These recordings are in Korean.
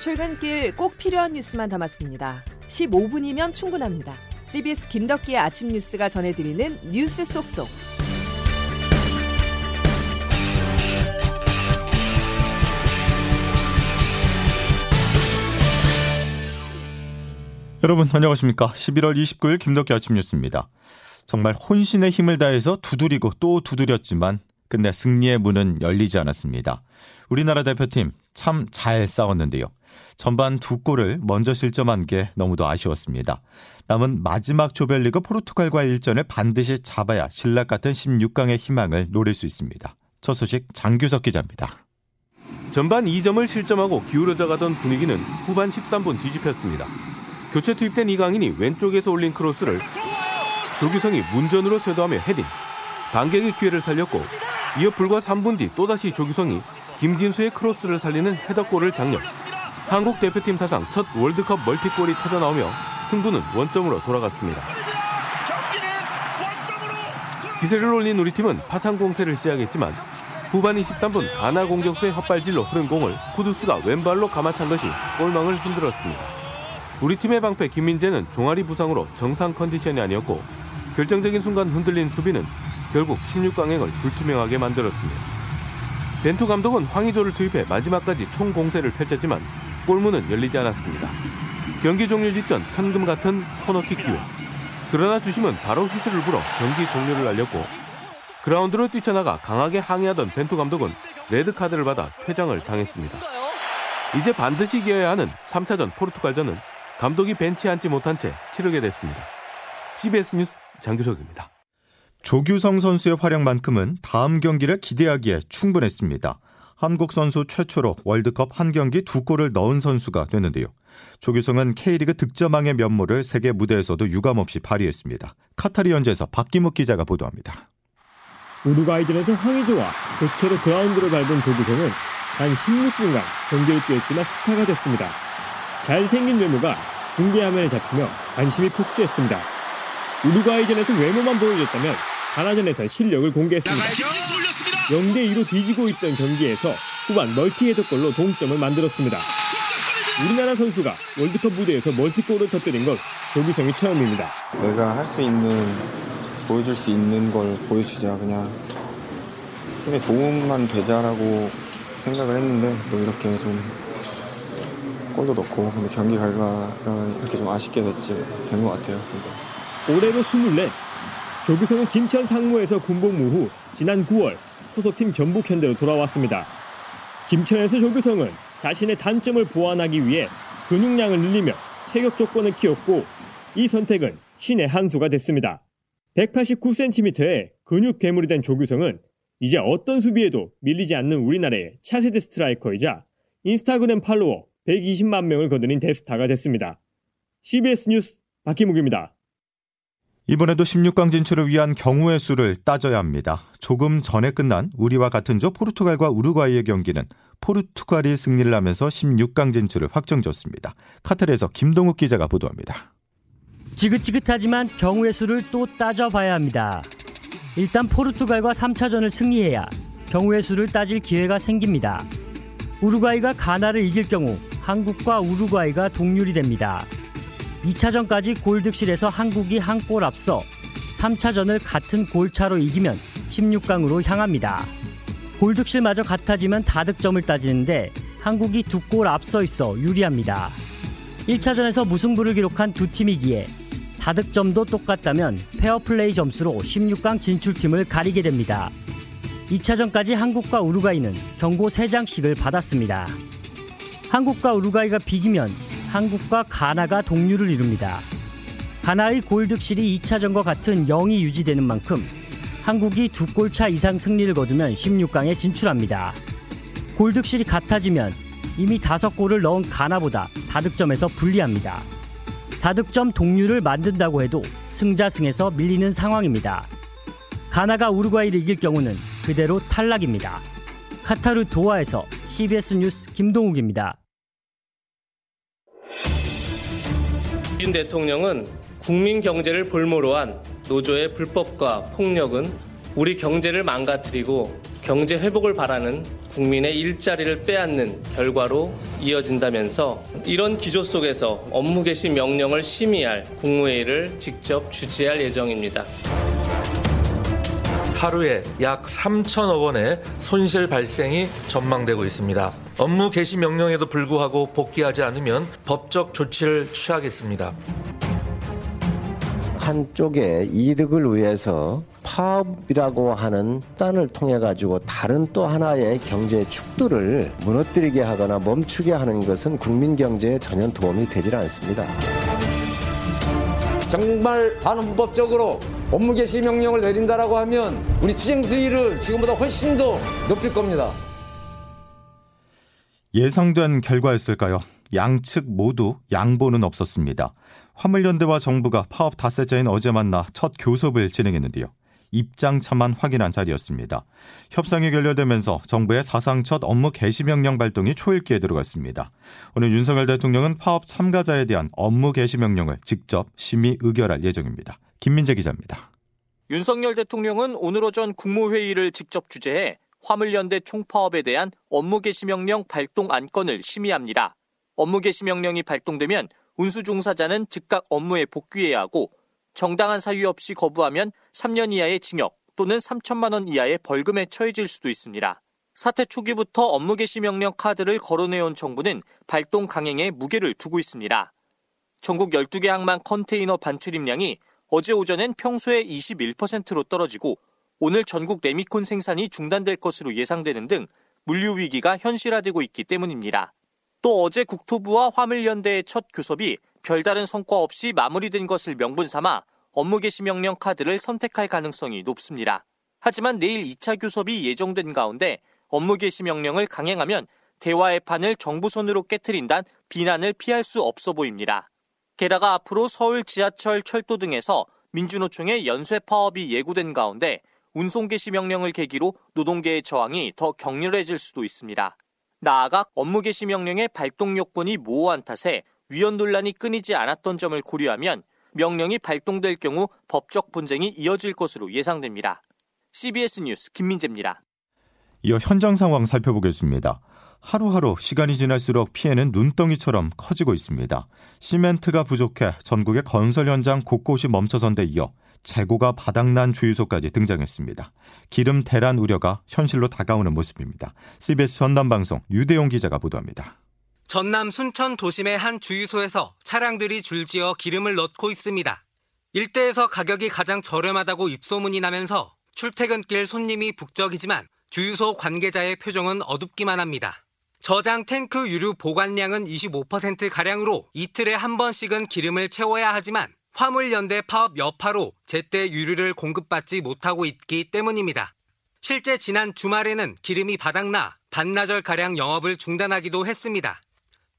출근길 꼭 필요한 뉴스만 담았습니다. 15분이면 충분합니다. CBS 김덕기의 아침 뉴스가 전해드리는 뉴스 속속. 여러분 안녕하십니까? 11월 29일 김덕기 아침 뉴스입니다. 정말 혼신의 힘을 다해서 두드리고 또 두드렸지만 끝내 승리의 문은 열리지 않았습니다. 우리나라 대표팀 참 잘 싸웠는데요. 전반 두 골을 먼저 실점한 게 너무도 아쉬웠습니다. 남은 마지막 조별리그 포르투갈과의 일전을 반드시 잡아야 신락 같은 16강의 희망을 노릴 수 있습니다. 첫 소식 장규석 기자입니다. 전반 2점을 실점하고 기울어져 가던 분위기는 후반 13분 뒤집혔습니다. 교체 투입된 이강인이 왼쪽에서 올린 크로스를 조규성이 문전으로 쇄도하며 헤딩. 반격의 기회를 살렸고 이어 불과 3분 뒤 또다시 조규성이 김진수의 크로스를 살리는 헤더골을 작렬. 한국 대표팀 사상 첫 월드컵 멀티골이 터져 나오며 승부는 원점으로 돌아갔습니다. 기세를 올린 우리 팀은 파상 공세를 시작했지만 후반 23분 가나 공격수의 헛발질로 흐른 공을 쿠두스가 왼발로 감아찬 것이 골망을 흔들었습니다. 우리 팀의 방패 김민재는 종아리 부상으로 정상 컨디션이 아니었고 결정적인 순간 흔들린 수비는 결국 16강행을 불투명하게 만들었습니다. 벤투 감독은 황의조를 투입해 마지막까지 총 공세를 펼쳤지만 골문은 열리지 않았습니다. 경기 종료 직전 천금 같은 코너킥 기회. 그러나 주심은 바로 휘슬을 불어 경기 종료를 알렸고 그라운드로 뛰쳐나가 강하게 항의하던 벤투 감독은 레드카드를 받아 퇴장을 당했습니다. 이제 반드시 이겨야 하는 3차전 포르투갈전은 감독이 벤치에 앉지 못한 채 치르게 됐습니다. CBS 뉴스 장규석입니다. 조규성 선수의 활약만큼은 다음 경기를 기대하기에 충분했습니다. 한국 선수 최초로 월드컵 한 경기 두 골을 넣은 선수가 됐는데요. 조규성은 K리그 득점왕의 면모를 세계 무대에서도 유감없이 발휘했습니다. 카타리 현지에서 박기묵 기자가 보도합니다. 우루과이전에서 황의조와 교체로 그라운드를 밟은 조규성은 단 16분간 경기를 뛰었지만 스타가 됐습니다. 잘생긴 외모가 중계화면에 잡히며 관심이 폭주했습니다. 우루과이전에서 외모만 보여줬다면 가나전에서 실력을 공개했습니다. 0대 2로 뒤지고 있던 경기에서 후반 멀티 헤더골로 동점을 만들었습니다. 우리나라 선수가 월드컵 무대에서 멀티골을 터뜨린 건 조규성이 처음입니다. 내가 할 수 있는 보여줄 수 있는 걸 보여주자 그냥 팀에 도움만 되자라고 생각을 했는데 뭐 이렇게 좀 골도 넣고 근데 경기 결과가 이렇게 좀 아쉽게 됐지 된 것 같아요. 올해로 24 조규성은 김천 상무에서 군복무 후 지난 9월 소속팀 전북 현대로 돌아왔습니다. 김천에서 조규성은 자신의 단점을 보완하기 위해 근육량을 늘리며 체격 조건을 키웠고 이 선택은 신의 한 수가 됐습니다. 189cm의 근육 괴물이 된 조규성은 이제 어떤 수비에도 밀리지 않는 우리나라의 차세대 스트라이커이자 인스타그램 팔로워 120만 명을 거느린 대스타가 됐습니다. CBS 뉴스 박희묵입니다. 이번에도 16강 진출을 위한 경우의 수를 따져야 합니다. 조금 전에 끝난 우리와 같은 조 포르투갈과 우루과이의 경기는 포르투갈이 승리를 하면서 16강 진출을 확정졌습니다. 카타르에서 김동욱 기자가 보도합니다. 지긋지긋하지만 경우의 수를 또 따져봐야 합니다. 일단 포르투갈과 3차전을 승리해야 경우의 수를 따질 기회가 생깁니다. 우루과이가 가나를 이길 경우 한국과 우루과이가 동률이 됩니다. 2차전까지 골득실에서 한국이 한 골 앞서 3차전을 같은 골차로 이기면 16강으로 향합니다. 골득실마저 같아지면 다득점을 따지는데 한국이 두 골 앞서 있어 유리합니다. 1차전에서 무승부를 기록한 두 팀이기에 다득점도 똑같다면 페어플레이 점수로 16강 진출팀을 가리게 됩니다. 2차전까지 한국과 우루과이는 경고 3장씩을 받았습니다. 한국과 우루과이가 비기면 한국과 가나가 동률을 이룹니다. 가나의 골득실이 2차전과 같은 0이 유지되는 만큼 한국이 두 골차 이상 승리를 거두면 16강에 진출합니다. 골득실이 같아지면 이미 다섯 골을 넣은 가나보다 다득점에서 불리합니다. 다득점 동률을 만든다고 해도 승자승에서 밀리는 상황입니다. 가나가 우루과이를 이길 경우는 그대로 탈락입니다. 카타르 도하에서 CBS 뉴스 김동욱입니다. 윤 대통령은 국민 경제를 볼모로 한 노조의 불법과 폭력은 우리 경제를 망가뜨리고 경제 회복을 바라는 국민의 일자리를 빼앗는 결과로 이어진다면서 이런 기조 속에서 업무 개시 명령을 심의할 국무회의를 직접 주재할 예정입니다. 하루에 약 3천억 원의 손실 발생이 전망되고 있습니다. 업무 개시 명령에도 불구하고 복귀하지 않으면 법적 조치를 취하겠습니다. 한쪽의 이득을 위해서 파업이라고 하는 단을 통해 가지고 다른 또 하나의 경제 축들을 무너뜨리게 하거나 멈추게 하는 것은 국민 경제에 전혀 도움이 되질 않습니다. 정말 반헌법적으로 업무 개시 명령을 내린다라고 하면 우리 투쟁 수위를 지금보다 훨씬 더 높일 겁니다. 예상된 결과였을까요? 양측 모두 양보는 없었습니다. 화물연대와 정부가 파업 닷새째인 어제 만나 첫 교섭을 진행했는데요. 입장차만 확인한 자리였습니다. 협상이 결렬되면서 정부의 사상 첫 업무 개시 명령 발동이 초읽기에 들어갔습니다. 오늘 윤석열 대통령은 파업 참가자에 대한 업무 개시 명령을 직접 심의 의결할 예정입니다. 김민재 기자입니다. 윤석열 대통령은 오늘 오전 국무회의를 직접 주재해 화물연대 총파업에 대한 업무 개시 명령 발동 안건을 심의합니다. 업무 개시 명령이 발동되면 운수 종사자는 즉각 업무에 복귀해야 하고 정당한 사유 없이 거부하면 3년 이하의 징역 또는 3천만 원 이하의 벌금에 처해질 수도 있습니다. 사태 초기부터 업무 개시 명령 카드를 거론해온 정부는 발동 강행에 무게를 두고 있습니다. 전국 12개 항만 컨테이너 반출입량이 어제 오전엔 평소의 21%로 떨어지고 오늘 전국 레미콘 생산이 중단될 것으로 예상되는 등 물류 위기가 현실화되고 있기 때문입니다. 또 어제 국토부와 화물연대의 첫 교섭이 별다른 성과 없이 마무리된 것을 명분 삼아 업무 개시 명령 카드를 선택할 가능성이 높습니다. 하지만 내일 2차 교섭이 예정된 가운데 업무 개시 명령을 강행하면 대화의 판을 정부 손으로 깨뜨린다는 비난을 피할 수 없어 보입니다. 게다가 앞으로 서울 지하철, 철도 등에서 민주노총의 연쇄 파업이 예고된 가운데 운송 개시 명령을 계기로 노동계의 저항이 더 격렬해질 수도 있습니다. 나아가 업무 개시 명령의 발동 요건이 모호한 탓에 위헌 논란이 끊이지 않았던 점을 고려하면 명령이 발동될 경우 법적 분쟁이 이어질 것으로 예상됩니다. CBS 뉴스 김민재입니다. 이어 현장 상황 살펴보겠습니다. 하루하루 시간이 지날수록 피해는 눈덩이처럼 커지고 있습니다. 시멘트가 부족해 전국의 건설 현장 곳곳이 멈춰선 데 이어 재고가 바닥난 주유소까지 등장했습니다. 기름 대란 우려가 현실로 다가오는 모습입니다. CBS 전남방송 유대용 기자가 보도합니다. 전남 순천 도심의 한 주유소에서 차량들이 줄지어 기름을 넣고 있습니다. 일대에서 가격이 가장 저렴하다고 입소문이 나면서 출퇴근길 손님이 북적이지만 주유소 관계자의 표정은 어둡기만 합니다. 저장 탱크 유류 보관량은 25%가량으로 이틀에 한 번씩은 기름을 채워야 하지만 화물연대 파업 여파로 제때 유류를 공급받지 못하고 있기 때문입니다. 실제 지난 주말에는 기름이 바닥나 반나절가량 영업을 중단하기도 했습니다.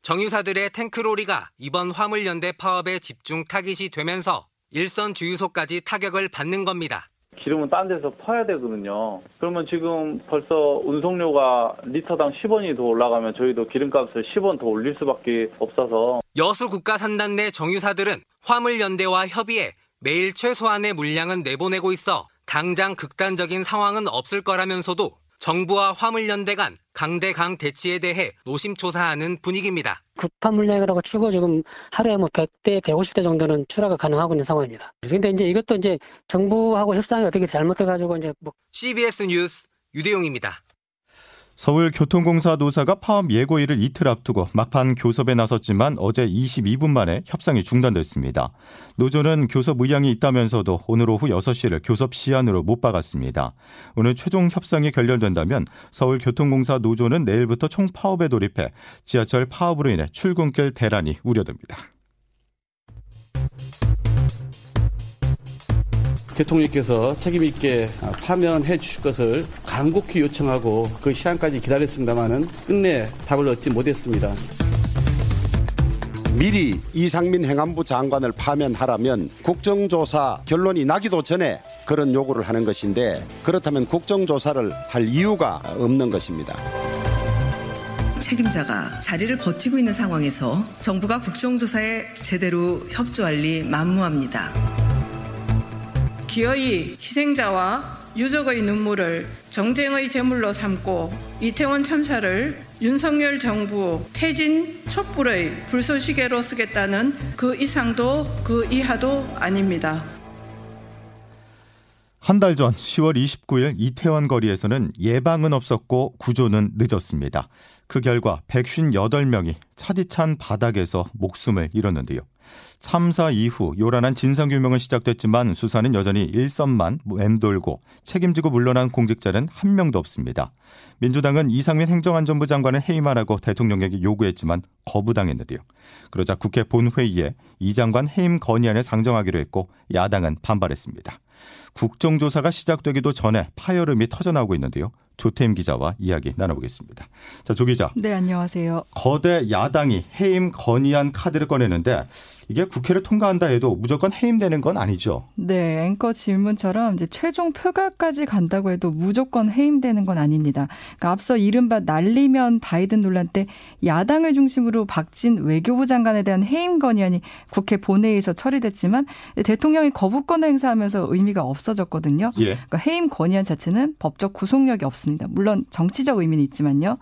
정유사들의 탱크로리가 이번 화물연대 파업에 집중 타깃이 되면서 일선 주유소까지 타격을 받는 겁니다. 기름은 딴 데서 퍼야 되거든요. 그러면 지금 벌써 운송료가 리터당 10원이 더 올라가면 저희도 기름값을 10원 더 올릴 수밖에 없어서 여수 국가산단 내 정유사들은 화물연대와 협의해 매일 최소한의 물량은 내보내고 있어 당장 극단적인 상황은 없을 거라면서도 정부와 화물연대 간 강대강 대치에 대해 노심초사하는 분위기입니다. 급한 물량이라고 치고 지금 하루에 뭐 100대, 150대 정도는 출하가 가능하고 있는 상황입니다. 그런데 이제 이것도 이제 정부하고 협상이 어떻게 잘못돼가지고 이제 뭐 CBS 뉴스 유대용입니다. 서울교통공사 노사가 파업 예고일을 이틀 앞두고 막판 교섭에 나섰지만 어제 22분 만에 협상이 중단됐습니다. 노조는 교섭 의향이 있다면서도 오늘 오후 6시를 교섭 시한으로 못 박았습니다. 오늘 최종 협상이 결렬된다면 서울교통공사 노조는 내일부터 총파업에 돌입해 지하철 파업으로 인해 출근길 대란이 우려됩니다. 대통령께서 책임 있게 파면해 주실 것을 간곡히 요청하고 그 시한까지 기다렸습니다마는 끝내 답을 얻지 못했습니다. 미리 이상민 행안부 장관을 파면하라면 국정조사 결론이 나기도 전에 그런 요구를 하는 것인데 그렇다면 국정조사를 할 이유가 없는 것입니다. 책임자가 자리를 버티고 있는 상황에서 정부가 국정조사에 제대로 협조할 리 만무합니다. 기어이 희생자와 유족의 눈물을 정쟁의 제물로 삼고 이태원 참사를 윤석열 정부 퇴진 촛불의 불쏘시개로 쓰겠다는 그 이상도 그 이하도 아닙니다. 한 달 전 10월 29일 이태원 거리에서는 예방은 없었고 구조는 늦었습니다. 그 결과 158명이 차디찬 바닥에서 목숨을 잃었는데요. 참사 이후 요란한 진상규명은 시작됐지만 수사는 여전히 일선만 맴돌고 책임지고 물러난 공직자는 한 명도 없습니다. 민주당은 이상민 행정안전부 장관을 해임하라고 대통령에게 요구했지만 거부당했는데요. 그러자 국회 본회의에 이 장관 해임 건의안을 상정하기로 했고 야당은 반발했습니다. 국정조사가 시작되기도 전에 파열음이 터져나오고 있는데요. 조태임 기자와 이야기 나눠보겠습니다. 자, 조 기자. 네, 안녕하세요. 거대 야당이 해임 건의안 카드를 꺼내는데 이게 국회를 통과한다 해도 무조건 해임되는 건 아니죠. 네, 앵커 질문처럼 이제 최종 표결까지 간다고 해도 무조건 해임되는 건 아닙니다. 그러니까 앞서 이른바 날리면 바이든 논란 때 야당을 중심으로 박진 외교부 장관에 대한 해임 건의안이 국회 본회의에서 처리됐지만 대통령이 거부권을 행사하면서 의미가 없어졌거든요. 예. 그러니까 해임 건의안 자체는 법적 구속력이 없습니다. 물론 정치적 의미는 있지만요.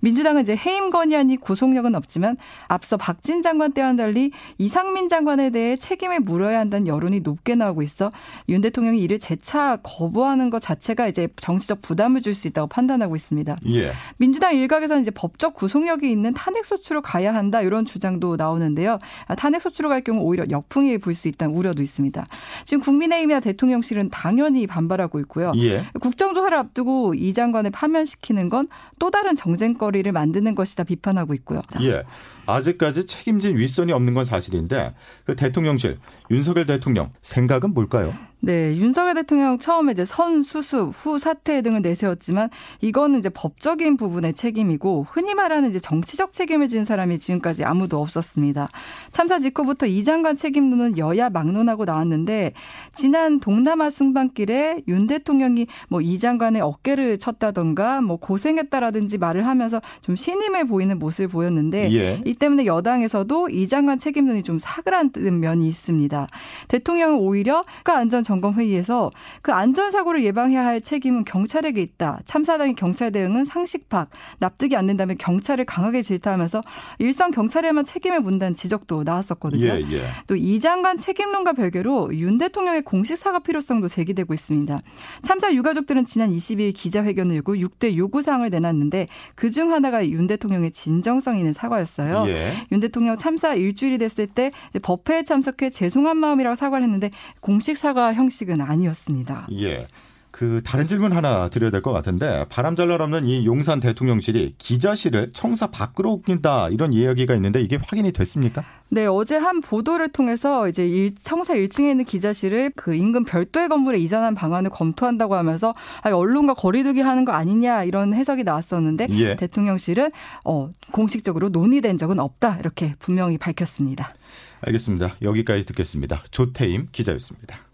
민주당은 이제 해임 건의안이 구속력은 없지만 앞서 박진 장관 때와는 달리 이상민 장관에 대해 책임을 물어야 한다는 여론이 높게 나오고 있어 윤 대통령이 이를 재차 거부하는 것 자체가 이제 정치적 부담을 줄 수 있다고 판단하고 있습니다. 예. 민주당 일각에서는 이제 법적 구속력이 있는 탄핵 소추로 가야 한다 이런 주장도 나오는데요. 탄핵 소추로 갈 경우 오히려 역풍이 불 수 있다는 우려도 있습니다. 지금 국민의힘이나 대통령실은 당연히 반발하고 있고요. 예. 국정조사를 앞두고 이장 관을 파면시키는 건 또 다른 정쟁거리를 만드는 것이다 비판하고 있고요. 예. 아직까지 책임진 윗선이 없는 건 사실인데 그 대통령실 윤석열 대통령 생각은 뭘까요? 네, 윤석열 대통령 처음에 이제 선 수습 후 사퇴 등을 내세웠지만 이거는 이제 법적인 부분의 책임이고 흔히 말하는 이제 정치적 책임을 지는 사람이 지금까지 아무도 없었습니다. 참사 직후부터 이 장관 책임론은 여야 막론하고 나왔는데 지난 동남아 순방길에 윤 대통령이 뭐 이 장관의 어깨를 쳤다던가 뭐 고생했다라든지 말을 하면서 좀 신임을 보이는 모습을 보였는데 예. 이 때문에 여당에서도 이 장관 책임론이 좀 사그라든 면이 있습니다. 대통령은 오히려 국가 안전 점검 회의에서 그 안전 사고를 예방해야 할 책임은 경찰에게 있다. 참사당의 경찰 대응은 상식팍, 납득이 안 된다면 경찰을 강하게 질타하면서 일선 경찰에만 책임을 문다는 지적도 나왔었거든요. 예, 예. 또이 장관 책임론과 별개로 윤 대통령의 공식 사과 필요성도 제기되고 있습니다. 참사 유가족들은 지난 22일 기자회견을 열고 6대 요구사항을 내놨는데 그중 하나가 윤 대통령의 진정성 있는 사과였어요. 예. 윤 대통령 참사 일주일이 됐을 때 법회에 참석해 죄송한 마음이라고 사과를 했는데 공식 사과 형식은 아니었습니다. 예. 그 다른 질문 하나 드려야 될 것 같은데 바람 잘 날 없는 이 용산 대통령실이 기자실을 청사 밖으로 옮긴다 이런 이야기가 있는데 이게 확인이 됐습니까? 네, 어제 한 보도를 통해서 이제 일, 청사 1층에 있는 기자실을 그 인근 별도의 건물에 이전한 방안을 검토한다고 하면서 아니, 언론과 거리두기 하는 거 아니냐 이런 해석이 나왔었는데 예. 대통령실은 어, 공식적으로 논의된 적은 없다 이렇게 분명히 밝혔습니다. 알겠습니다. 여기까지 듣겠습니다. 조태임 기자였습니다.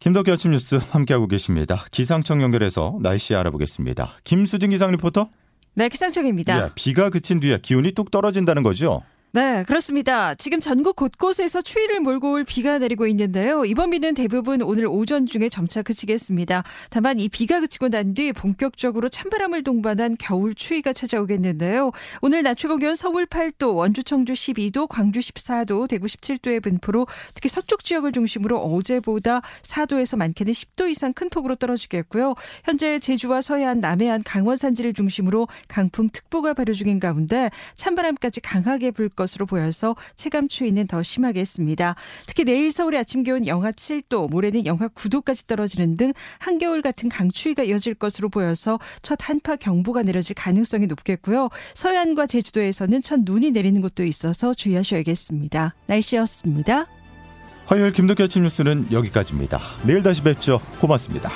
김덕기 아침 뉴스 함께하고 계십니다. 기상청 연결해서 날씨 알아보겠습니다. 김수진 기상 리포터. 네, 기상청입니다. 예, 비가 그친 뒤에 기온이 뚝 떨어진다는 거죠? 네, 그렇습니다. 지금 전국 곳곳에서 추위를 몰고 올 비가 내리고 있는데요. 이번 비는 대부분 오늘 오전 중에 점차 그치겠습니다. 다만 이 비가 그치고 난 뒤 본격적으로 찬바람을 동반한 겨울 추위가 찾아오겠는데요. 오늘 낮 최고 기온 서울 8도, 원주 청주 12도, 광주 14도, 대구 17도의 분포로 특히 서쪽 지역을 중심으로 어제보다 4도에서 많게는 10도 이상 큰 폭으로 떨어지겠고요. 현재 제주와 서해안, 남해안, 강원 산지를 중심으로 강풍특보가 발효 중인 가운데 찬바람까지 강하게 불것 으로 보여서 체감 추위는 더 심하겠습니다. 특히 내일 서울의 아침 기온 영하 7도, 모레는 영하 9도까지 떨어지는 등 한겨울 같은 강추위가 이어질 것으로 보여서 첫 한파 경보가 내려질 가능성이 높겠고요. 서해안과 제주도에서는 첫 눈이 내리는 곳도 있어서 주의하셔야겠습니다. 날씨였습니다. 화요일 김덕기 아침 뉴스는 여기까지입니다. 내일 다시 뵙죠. 고맙습니다.